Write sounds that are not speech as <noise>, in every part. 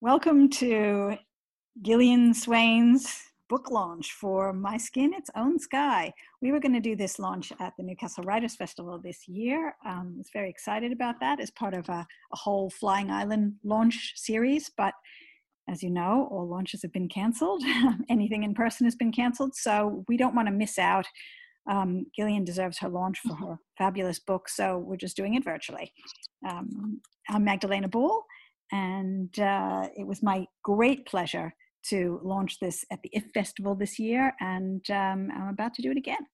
Welcome to Gillian Swain's book launch for My Skin, Its Own Sky. We were going to do this launch at the Newcastle Writers Festival this year. Um, I was very excited about that as part of a, a whole Flying Island launch series, but as you know, all launches have been canceled. <laughs> Anything in person has been canceled, so we don't want to miss out. Um, Gillian deserves her launch for her fabulous book, so we're just doing it virtually. Um, I'm Magdalena Ball and uh, it was my great pleasure to launch this at the IF Festival this year, and um, I'm about to do it again.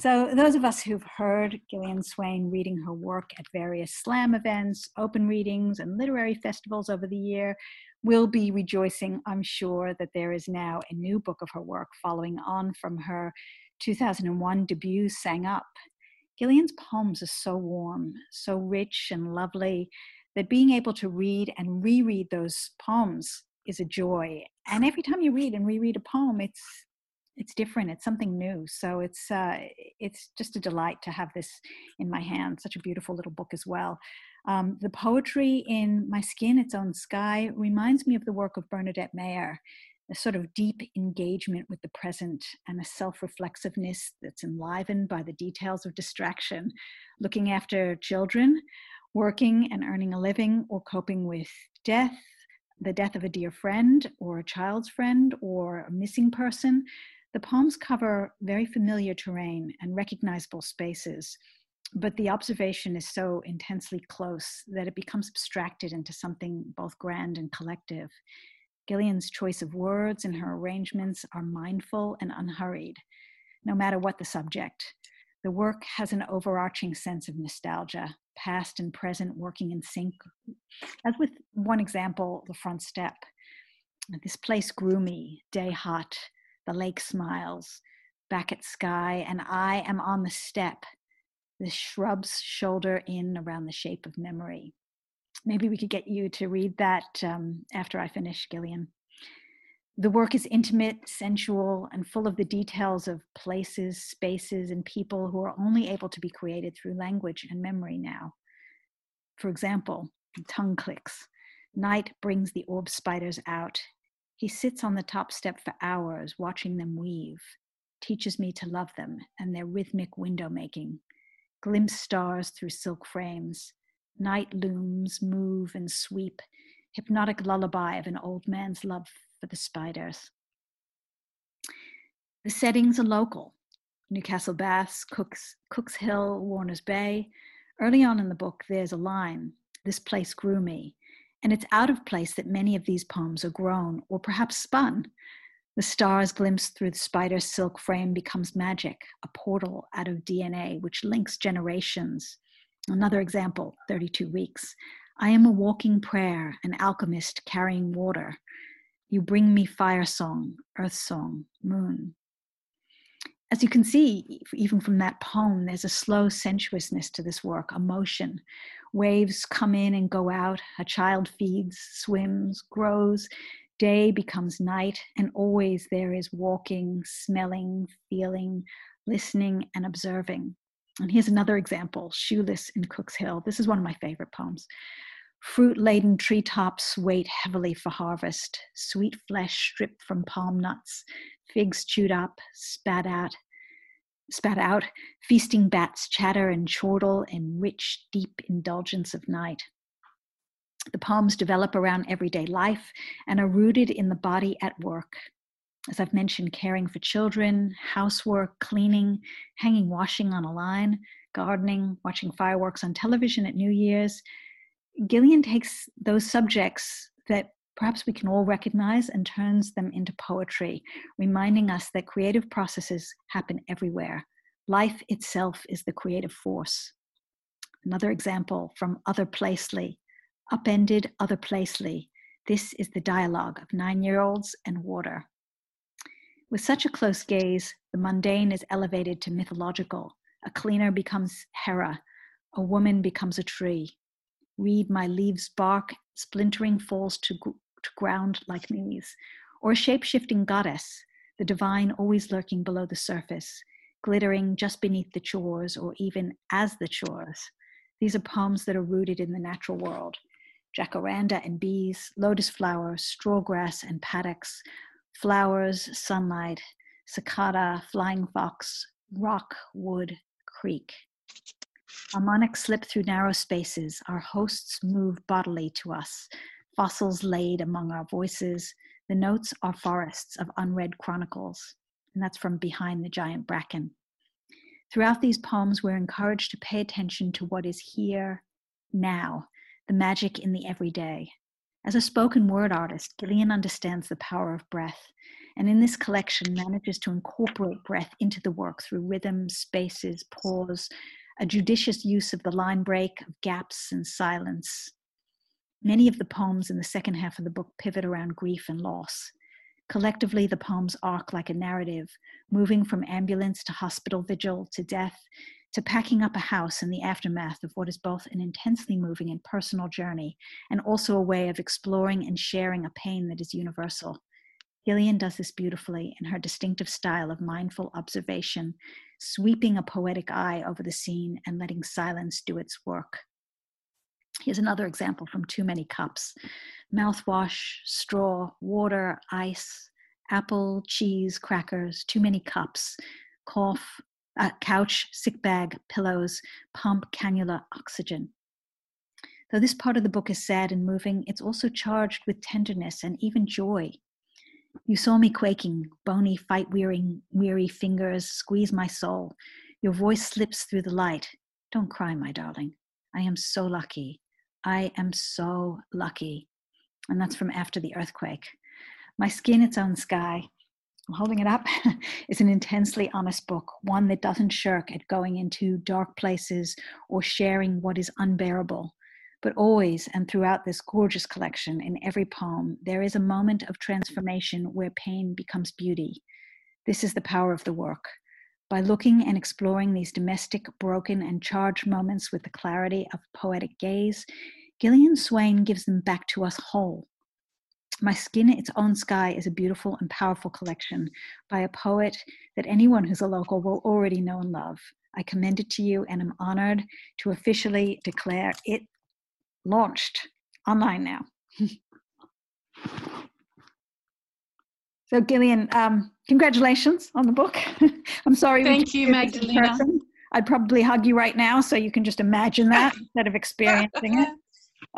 So, those of us who've heard Gillian Swain reading her work at various slam events, open readings, and literary festivals over the year will be rejoicing, I'm sure, that there is now a new book of her work following on from her 2001 debut, Sang Up. Gillian's poems are so warm, so rich and lovely, that being able to read and reread those poems is a joy. And every time you read and reread a poem, it's it's different. It's something new. So it's uh, it's just a delight to have this in my hand. Such a beautiful little book as well. Um, the poetry in My Skin, Its Own Sky, reminds me of the work of Bernadette Mayer, a sort of deep engagement with the present and a self reflexiveness that's enlivened by the details of distraction, looking after children, working and earning a living or coping with death, the death of a dear friend or a child's friend or a missing person, the poems cover very familiar terrain and recognizable spaces. But the observation is so intensely close that it becomes abstracted into something both grand and collective. Gillian's choice of words and her arrangements are mindful and unhurried, no matter what the subject. The work has an overarching sense of nostalgia, past and present working in sync. As with one example, the front step. This place grew me, day hot, the lake smiles, back at sky, and I am on the step. The shrubs shoulder in around the shape of memory. Maybe we could get you to read that um, after I finish, Gillian. The work is intimate, sensual, and full of the details of places, spaces, and people who are only able to be created through language and memory now. For example, tongue clicks. Night brings the orb spiders out. He sits on the top step for hours, watching them weave, teaches me to love them and their rhythmic window making. Glimpse stars through silk frames. Night looms, move, and sweep, hypnotic lullaby of an old man's love for the spiders. The settings are local Newcastle Baths, Cooks, Cooks Hill, Warners Bay. Early on in the book, there's a line This place grew me. And it's out of place that many of these poems are grown or perhaps spun. The stars glimpsed through the spider's silk frame becomes magic, a portal out of DNA which links generations. Another example 32 weeks. I am a walking prayer, an alchemist carrying water. You bring me fire song, earth song, moon. As you can see, even from that poem, there's a slow sensuousness to this work, a motion. Waves come in and go out, a child feeds, swims, grows, day becomes night, and always there is walking, smelling, feeling, listening, and observing. And here's another example Shoeless in Cook's Hill. This is one of my favorite poems. Fruit laden treetops wait heavily for harvest, sweet flesh stripped from palm nuts, figs chewed up, spat out, spat out, feasting bats chatter and chortle in rich, deep indulgence of night. The poems develop around everyday life and are rooted in the body at work. As I've mentioned, caring for children, housework, cleaning, hanging washing on a line, gardening, watching fireworks on television at New Year's, Gillian takes those subjects that perhaps we can all recognize and turns them into poetry, reminding us that creative processes happen everywhere. Life itself is the creative force. Another example from Other Placely, upended Other Placely. This is the dialogue of nine year olds and water. With such a close gaze, the mundane is elevated to mythological. A cleaner becomes Hera, a woman becomes a tree, read my leaves bark splintering falls to, to ground like knees, or a shape shifting goddess, the divine always lurking below the surface, glittering just beneath the chores or even as the chores. These are poems that are rooted in the natural world. jacaranda and bees, lotus flower, straw grass and paddocks, flowers, sunlight, cicada, flying fox, rock, wood, creek. Harmonics slip through narrow spaces. Our hosts move bodily to us. Fossils laid among our voices. The notes are forests of unread chronicles. And that's from Behind the Giant Bracken. Throughout these poems, we're encouraged to pay attention to what is here now, the magic in the everyday. As a spoken word artist, Gillian understands the power of breath, and in this collection manages to incorporate breath into the work through rhythm, spaces, pause, a judicious use of the line break, of gaps and silence. Many of the poems in the second half of the book pivot around grief and loss. Collectively, the poems arc like a narrative, moving from ambulance to hospital vigil to death to packing up a house in the aftermath of what is both an intensely moving and personal journey, and also a way of exploring and sharing a pain that is universal. Gillian does this beautifully in her distinctive style of mindful observation, sweeping a poetic eye over the scene and letting silence do its work. Here's another example from Too Many Cups mouthwash, straw, water, ice, apple, cheese, crackers, too many cups, cough, uh, couch, sick bag, pillows, pump, cannula, oxygen. Though this part of the book is sad and moving, it's also charged with tenderness and even joy. You saw me quaking, bony, fight weary, fingers squeeze my soul. Your voice slips through the light. Don't cry, my darling. I am so lucky. I am so lucky. And that's from After the Earthquake. My Skin, Its Own Sky I'm holding it up, <laughs> is an intensely honest book, one that doesn't shirk at going into dark places or sharing what is unbearable. But always and throughout this gorgeous collection, in every poem, there is a moment of transformation where pain becomes beauty. This is the power of the work. By looking and exploring these domestic, broken, and charged moments with the clarity of poetic gaze, Gillian Swain gives them back to us whole, my Skin, Its Own Sky is a beautiful and powerful collection by a poet that anyone who's a local will already know and love. I commend it to you and am honored to officially declare it launched online now. <laughs> so, Gillian, um, congratulations on the book. <laughs> I'm sorry. Thank you, Magdalena. I'd probably hug you right now so you can just imagine that <laughs> instead of experiencing it.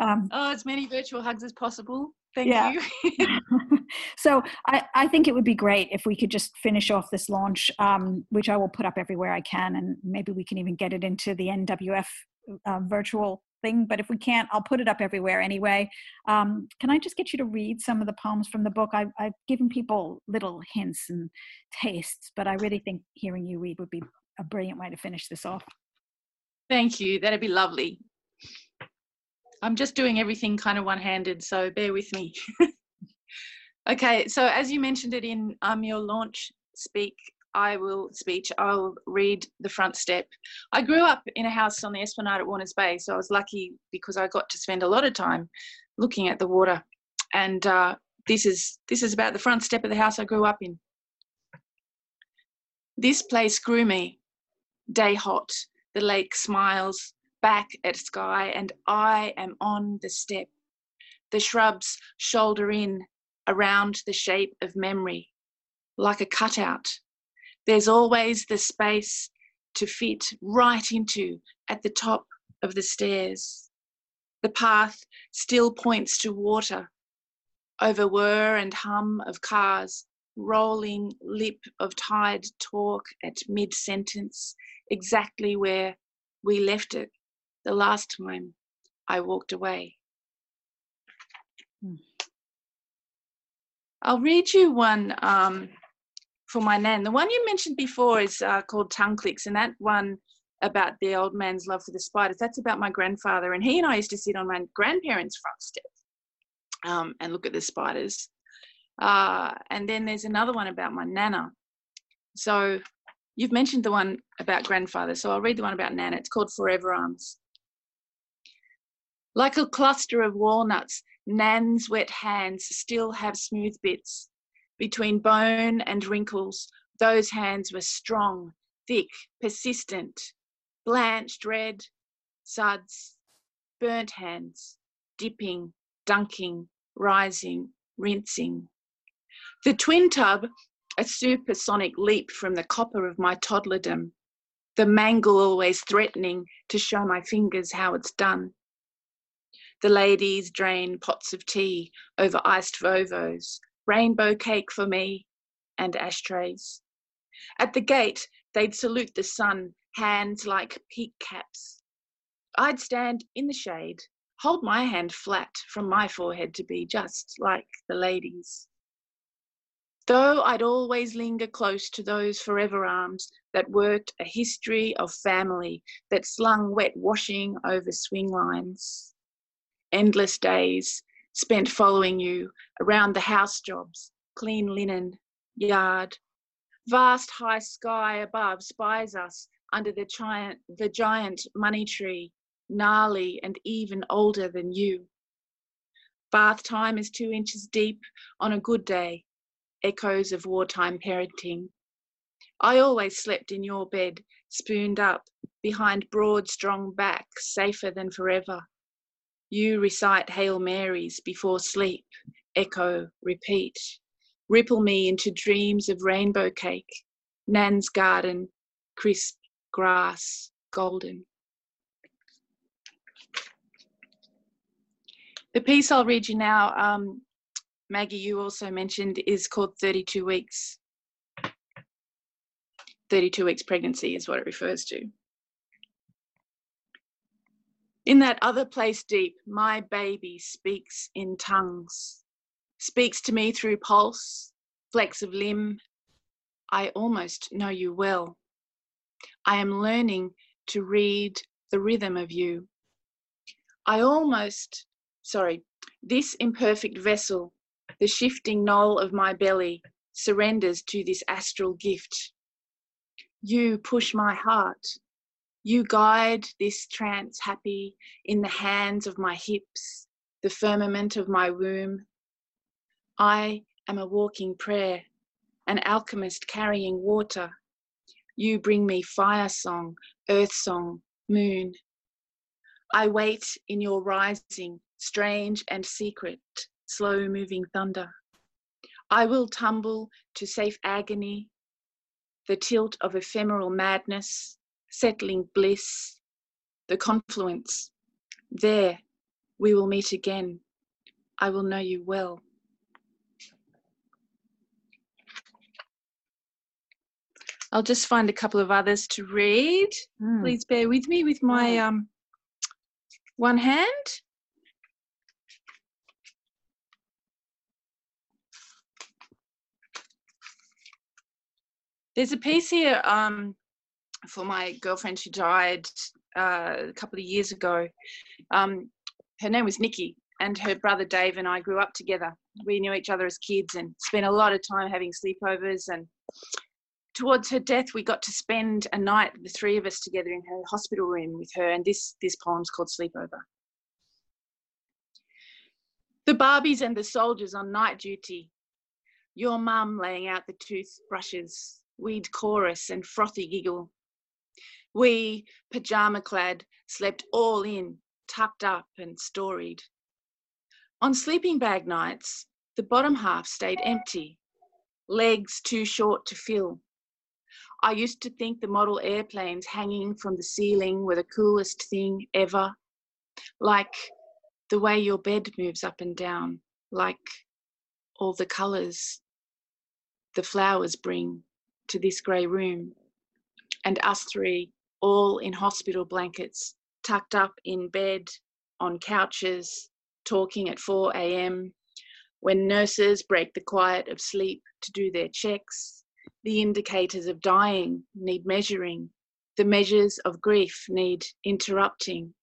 Um, oh, as many virtual hugs as possible. Thank yeah. you. so I, I think it would be great if we could just finish off this launch, um, which I will put up everywhere I can, and maybe we can even get it into the NWF uh, virtual thing. But if we can't, I'll put it up everywhere anyway. Um, can I just get you to read some of the poems from the book? I've, I've given people little hints and tastes, but I really think hearing you read would be a brilliant way to finish this off. Thank you. That'd be lovely. I'm just doing everything kind of one handed, so bear with me. <laughs> okay, so as you mentioned it in um, your launch speak, I will speech, I'll read the front step. I grew up in a house on the Esplanade at Warners Bay, so I was lucky because I got to spend a lot of time looking at the water. And uh, this is this is about the front step of the house I grew up in. This place grew me, day hot. The lake smiles, back at sky, and I am on the step. The shrubs shoulder in around the shape of memory, like a cutout. There's always the space to fit right into at the top of the stairs. The path still points to water, over whir and hum of cars, rolling lip of tide talk at mid sentence, exactly where we left it the last time I walked away. Hmm. I'll read you one um, for my nan. The one you mentioned before is uh, called Tongue Clicks, and that one about the old man's love for the spiders, that's about my grandfather. And he and I used to sit on my grandparents' front step um, and look at the spiders. Uh, and then there's another one about my nana. So you've mentioned the one about grandfather, so I'll read the one about nana. It's called Forever Arms. Like a cluster of walnuts, Nan's wet hands still have smooth bits. Between bone and wrinkles, those hands were strong, thick, persistent, blanched red, suds, burnt hands, dipping, dunking, rising, rinsing. The twin tub, a supersonic leap from the copper of my toddlerdom, the mangle always threatening to show my fingers how it's done. The ladies drain pots of tea over iced Vovos, rainbow cake for me, and ashtrays. At the gate, they'd salute the sun, hands like peak caps. I'd stand in the shade, hold my hand flat from my forehead to be just like the ladies. Though I'd always linger close to those forever arms that worked a history of family that slung wet washing over swing lines. Endless days spent following you around the house jobs, clean linen, yard. Vast high sky above spies us under the giant, the giant money tree, gnarly and even older than you. Bath time is two inches deep on a good day, echoes of wartime parenting. I always slept in your bed, spooned up, behind broad, strong backs, safer than forever. You recite Hail Marys before sleep, echo, repeat ripple me into dreams of rainbow cake, Nan's garden, crisp grass, golden. The piece I'll read you now, um, Maggie, you also mentioned, is called 32 Weeks. 32 weeks pregnancy is what it refers to. In that other place deep, my baby speaks in tongues speaks to me through pulse, flex of limb. I almost know you well. I am learning to read the rhythm of you. I almost, sorry, this imperfect vessel, the shifting knoll of my belly, surrenders to this astral gift. You push my heart. You guide this trance happy in the hands of my hips, the firmament of my womb, I am a walking prayer, an alchemist carrying water. You bring me fire song, earth song, moon. I wait in your rising, strange and secret, slow moving thunder. I will tumble to safe agony, the tilt of ephemeral madness, settling bliss, the confluence. There we will meet again. I will know you well. I'll just find a couple of others to read. Mm. Please bear with me with my um, one hand. There's a piece here um, for my girlfriend who died uh, a couple of years ago. Um, her name was Nikki, and her brother Dave and I grew up together. We knew each other as kids and spent a lot of time having sleepovers and towards her death, we got to spend a night, the three of us together in her hospital room with her, and this, this poem's called Sleepover. The Barbies and the soldiers on night duty, your mum laying out the toothbrushes, we'd chorus and frothy giggle. We, pajama clad, slept all in, tucked up and storied. On sleeping bag nights, the bottom half stayed empty, legs too short to fill, I used to think the model airplanes hanging from the ceiling were the coolest thing ever. Like the way your bed moves up and down, like all the colours the flowers bring to this grey room. And us three, all in hospital blankets, tucked up in bed, on couches, talking at 4 a.m., when nurses break the quiet of sleep to do their checks, the indicators of dying need measuring. The measures of grief need interrupting.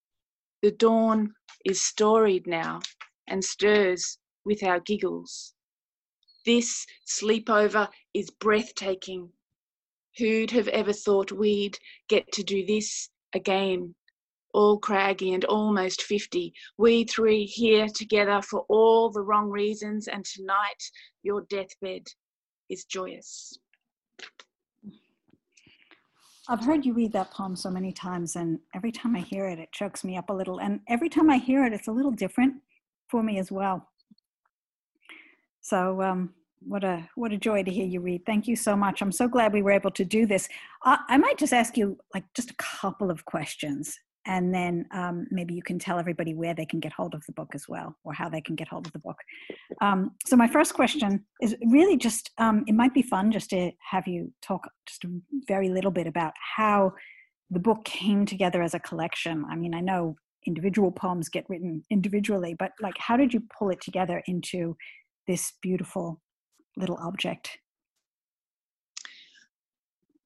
The dawn is storied now and stirs with our giggles. This sleepover is breathtaking. Who'd have ever thought we'd get to do this again? All craggy and almost 50, we three here together for all the wrong reasons, and tonight your deathbed is joyous. I've heard you read that poem so many times, and every time I hear it, it chokes me up a little. And every time I hear it, it's a little different for me as well. So, um, what a what a joy to hear you read. Thank you so much. I'm so glad we were able to do this. I, might just ask you like just a couple of questions, and then um, maybe you can tell everybody where they can get hold of the book as well, or how they can get hold of the book. Um, so my first question is really just um, it might be fun just to have you talk just a very little bit about how the book came together as a collection. I mean, I know individual poems get written individually, but like how did you pull it together into this beautiful little object?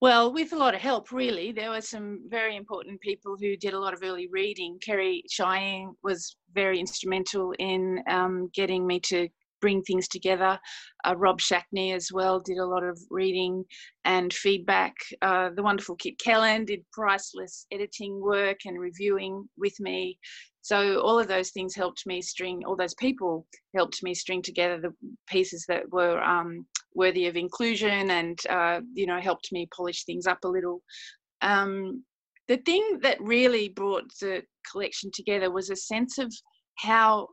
Well, with a lot of help, really. There were some very important people who did a lot of early reading. Kerry Shying was very instrumental in um, getting me to bring things together. Uh, Rob Schackne as well did a lot of reading and feedback. Uh, the wonderful Kit Kelen did priceless editing work and reviewing with me. So all of those things helped me string, all those people helped me string together the pieces that were um, worthy of inclusion and, uh, you know, helped me polish things up a little. Um, the thing that really brought the collection together was a sense of how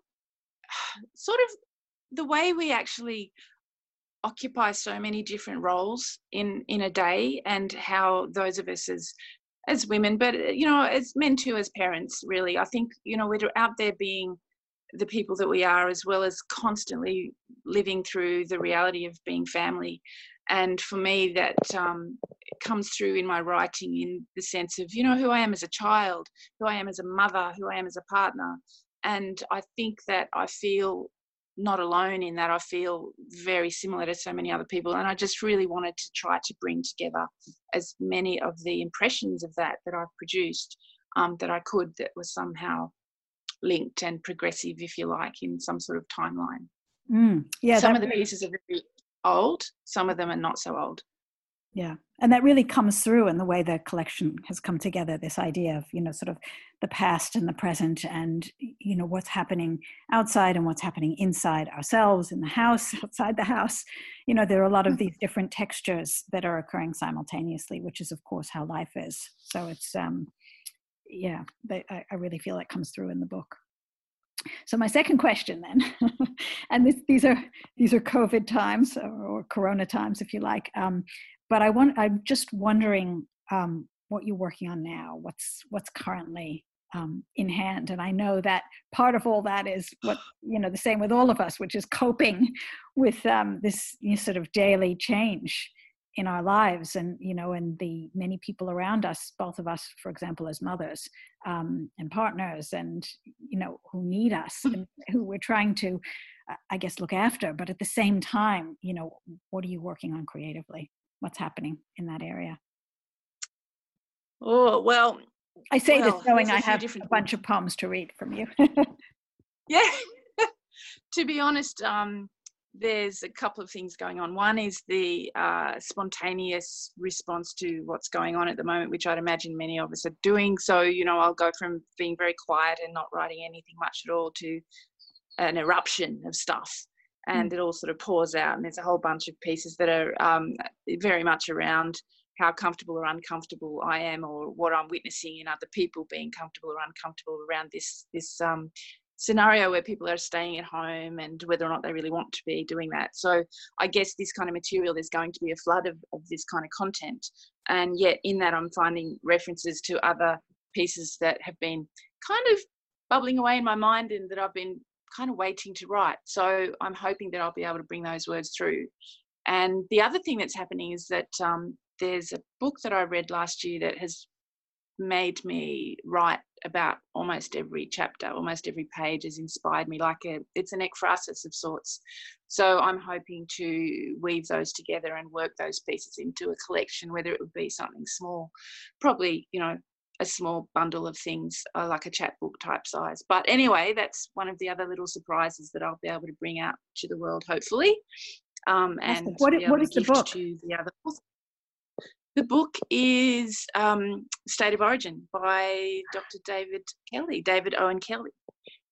<sighs> sort of the way we actually occupy so many different roles in in a day and how those of us as as women, but uh, you know, as men too, as parents, really. I think you know we're out there being the people that we are, as well as constantly living through the reality of being family. And for me, that um, comes through in my writing in the sense of you know who I am as a child, who I am as a mother, who I am as a partner. And I think that I feel not alone in that. I feel very similar to so many other people. And I just really wanted to try to bring together as many of the impressions of that that I've produced um, that I could that was somehow linked and progressive, if you like, in some sort of timeline. Mm, yeah. Some of the pieces are very old, some of them are not so old yeah and that really comes through in the way the collection has come together this idea of you know sort of the past and the present and you know what's happening outside and what's happening inside ourselves in the house <laughs> outside the house you know there are a lot of mm-hmm. these different textures that are occurring simultaneously which is of course how life is so it's um yeah they, I, I really feel it comes through in the book so my second question then, <laughs> and this, these are these are COVID times or, or Corona times, if you like. Um, but I want I'm just wondering um, what you're working on now. What's what's currently um, in hand, and I know that part of all that is what <sighs> you know the same with all of us, which is coping with um, this you know, sort of daily change in our lives and you know and the many people around us both of us for example as mothers um, and partners and you know who need us <laughs> and who we're trying to i guess look after but at the same time you know what are you working on creatively what's happening in that area? Oh, well. I say well, this knowing I have a bunch of poems to read from you. <laughs> yeah. <laughs> to be honest, um, there's a couple of things going on. One is the uh, spontaneous response to what's going on at the moment, which I'd imagine many of us are doing. So, you know, I'll go from being very quiet and not writing anything much at all to an eruption of stuff. Mm. and it all sort of pours out and there's a whole bunch of pieces that are um, very much around how comfortable or uncomfortable I am or what I'm witnessing in other people being comfortable or uncomfortable around this this um, scenario where people are staying at home and whether or not they really want to be doing that. So I guess this kind of material, there's going to be a flood of, of this kind of content. And yet in that I'm finding references to other pieces that have been kind of bubbling away in my mind and that I've been kind of waiting to write. So I'm hoping that I'll be able to bring those words through. And the other thing that's happening is that um, there's a book that I read last year that has made me write about almost every chapter, almost every page has inspired me. Like a, it's an ekphrasis of sorts. So I'm hoping to weave those together and work those pieces into a collection, whether it would be something small, probably, you know, a small bundle of things, uh, like a chapbook type size. But anyway, that's one of the other little surprises that I'll be able to bring out to the world, hopefully. Um, and what, what is the book? To the other. The book is um, State of Origin by Dr. David Kelly, David Owen Kelly.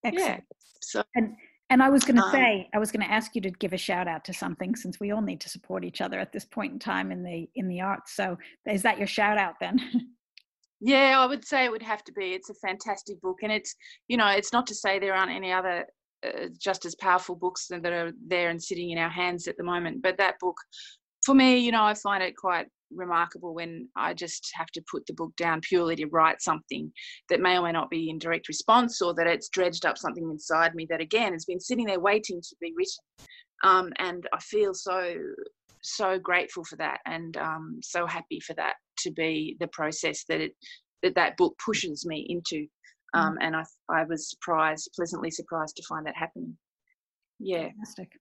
Excellent. Yeah. So and And I was going to um, say, I was going to ask you to give a shout out to something since we all need to support each other at this point in time in the in the arts. So is that your shout out then? <laughs> yeah, I would say it would have to be. It's a fantastic book, and it's you know, it's not to say there aren't any other uh, just as powerful books that are there and sitting in our hands at the moment, but that book, for me, you know, I find it quite remarkable when I just have to put the book down purely to write something that may or may not be in direct response or that it's dredged up something inside me that again has been sitting there waiting to be written. Um, and I feel so so grateful for that and um, so happy for that to be the process that it that that book pushes me into. Mm. Um, and I I was surprised, pleasantly surprised to find that happening. Yeah. Fantastic.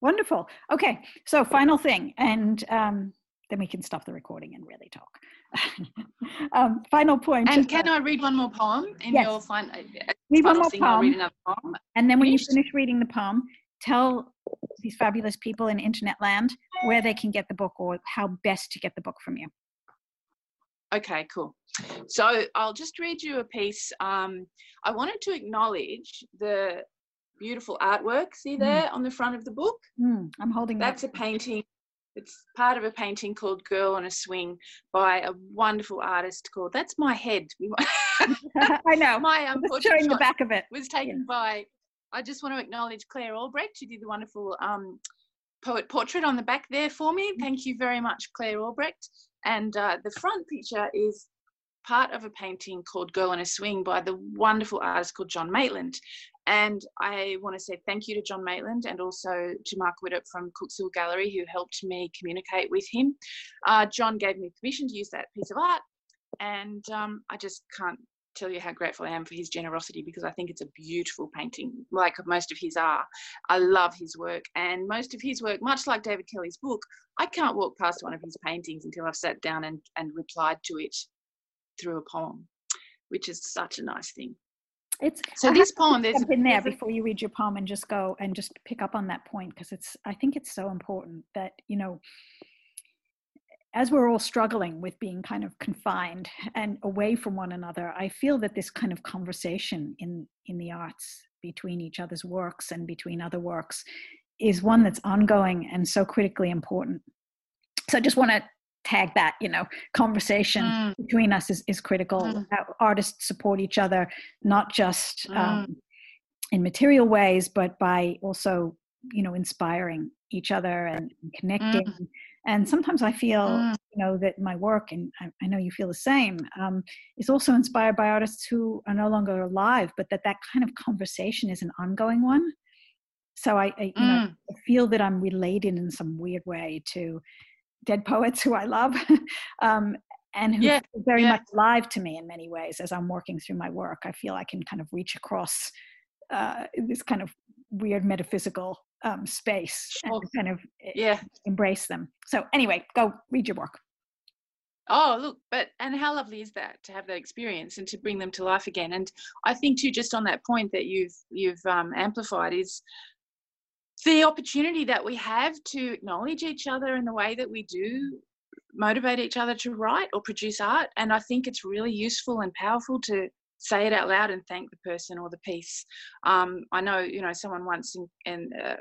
Wonderful. Okay, so final thing, and um, then we can stop the recording and really talk. <laughs> um, final point. And can I read one more poem in yes. your fin- uh, read one more poem, read another poem? And then when you finish reading the poem, tell these fabulous people in internet land where they can get the book or how best to get the book from you. Okay, cool. So I'll just read you a piece. Um, I wanted to acknowledge the beautiful artwork. See mm. there mm. on the front of the book? Mm, I'm holding That's that. a painting it's part of a painting called Girl on a Swing by a wonderful artist called That's My Head. <laughs> <laughs> I know. My um, showing the back of it was taken yeah. by. I just want to acknowledge Claire Albrecht, who did the wonderful um, poet portrait on the back there for me. Mm. Thank you very much, Claire Albrecht. And uh, the front picture is part of a painting called Girl on a Swing by the wonderful artist called John Maitland. And I want to say thank you to John Maitland and also to Mark Widdop from Cooks Hill Gallery who helped me communicate with him. Uh, John gave me permission to use that piece of art, and um, I just can't tell you how grateful I am for his generosity because I think it's a beautiful painting, like most of his are. I love his work, and most of his work, much like David Kelly's book, I can't walk past one of his paintings until I've sat down and, and replied to it through a poem, which is such a nice thing. It's so this poem. There's in there before you read your poem and just go and just pick up on that point because it's. I think it's so important that you know, as we're all struggling with being kind of confined and away from one another, I feel that this kind of conversation in in the arts between each other's works and between other works is one that's ongoing and so critically important. So I just want to tag that you know conversation mm. between us is, is critical mm. artists support each other not just mm. um, in material ways but by also you know inspiring each other and connecting mm. and sometimes i feel mm. you know that my work and i, I know you feel the same um, is also inspired by artists who are no longer alive but that that kind of conversation is an ongoing one so i, I you know mm. I feel that i'm related in some weird way to dead poets <laughs> who I love, um, and who yeah, very yeah. much alive to me in many ways as I'm working through my work. I feel I can kind of reach across uh, this kind of weird metaphysical um, space sure. and kind of eh, yeah. embrace them. So anyway, go read your work. Oh, look, but and how lovely is that to have that experience and to bring them to life again? And I think too, just on that point that you've you've um, amplified is the opportunity that we have to acknowledge each other in the way that we do motivate each other to write or produce art and i think it's really useful and powerful to say it out loud and thank the person or the piece um, i know you know someone once in, in, uh,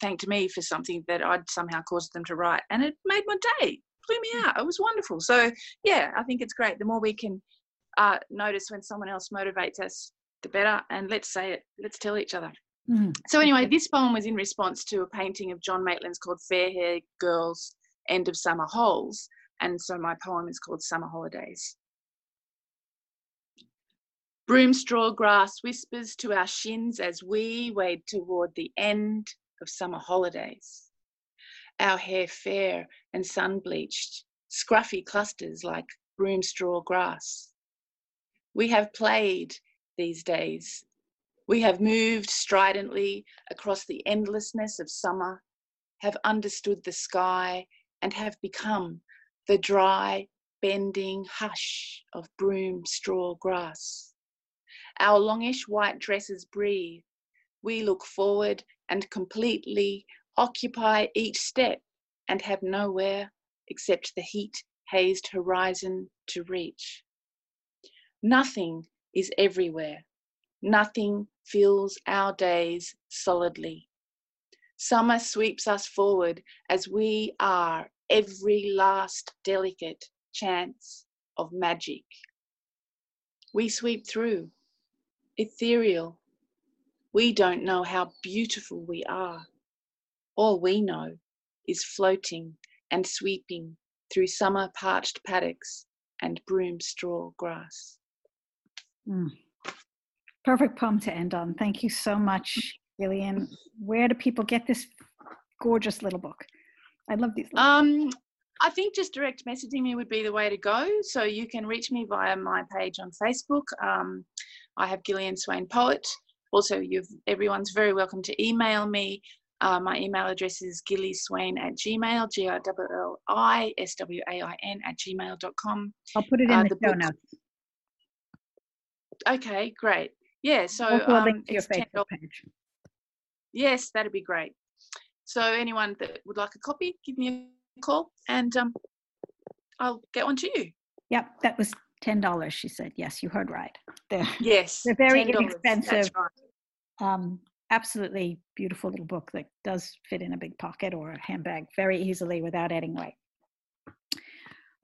thanked me for something that i'd somehow caused them to write and it made my day blew me out it was wonderful so yeah i think it's great the more we can uh, notice when someone else motivates us the better and let's say it let's tell each other Mm. So anyway, this poem was in response to a painting of John Maitland's called Fair Hair Girls End of Summer Holes. And so my poem is called Summer Holidays. Broom straw grass whispers to our shins as we wade toward the end of summer holidays. Our hair fair and sun bleached, scruffy clusters like broom straw grass. We have played these days we have moved stridently across the endlessness of summer, have understood the sky, and have become the dry, bending hush of broom straw grass. Our longish white dresses breathe. We look forward and completely occupy each step and have nowhere except the heat hazed horizon to reach. Nothing is everywhere Nothing fills our days solidly. Summer sweeps us forward as we are every last delicate chance of magic. We sweep through, ethereal. We don't know how beautiful we are. All we know is floating and sweeping through summer parched paddocks and broom straw grass. Mm. Perfect poem to end on. Thank you so much, Gillian. Where do people get this gorgeous little book? I love these. Um, I think just direct messaging me would be the way to go. So you can reach me via my page on Facebook. Um, I have Gillian Swain Poet. Also, you've everyone's very welcome to email me. Uh, my email address is gillyswain at gmail, G I L L I S W A I N at gmail.com. I'll put it in uh, the, the show notes. Okay, great. Yeah, so um, link to your Facebook page. Yes, that'd be great. So anyone that would like a copy, give me a call and um, I'll get one to you. Yep, that was ten dollars. She said, "Yes, you heard right." They're, <laughs> yes, they're very $10. inexpensive. Right. Um, absolutely beautiful little book that does fit in a big pocket or a handbag very easily without adding weight.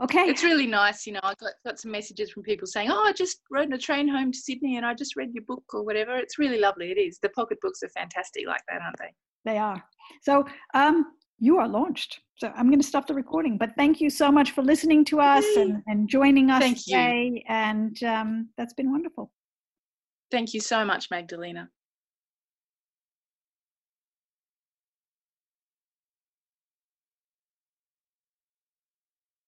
Okay. It's really nice, you know. I got, got some messages from people saying, Oh, I just rode in a train home to Sydney and I just read your book or whatever. It's really lovely. It is. The pocket books are fantastic like that, aren't they? They are. So um, you are launched. So I'm going to stop the recording. But thank you so much for listening to us and, and joining us thank today. You. And um, that's been wonderful. Thank you so much, Magdalena.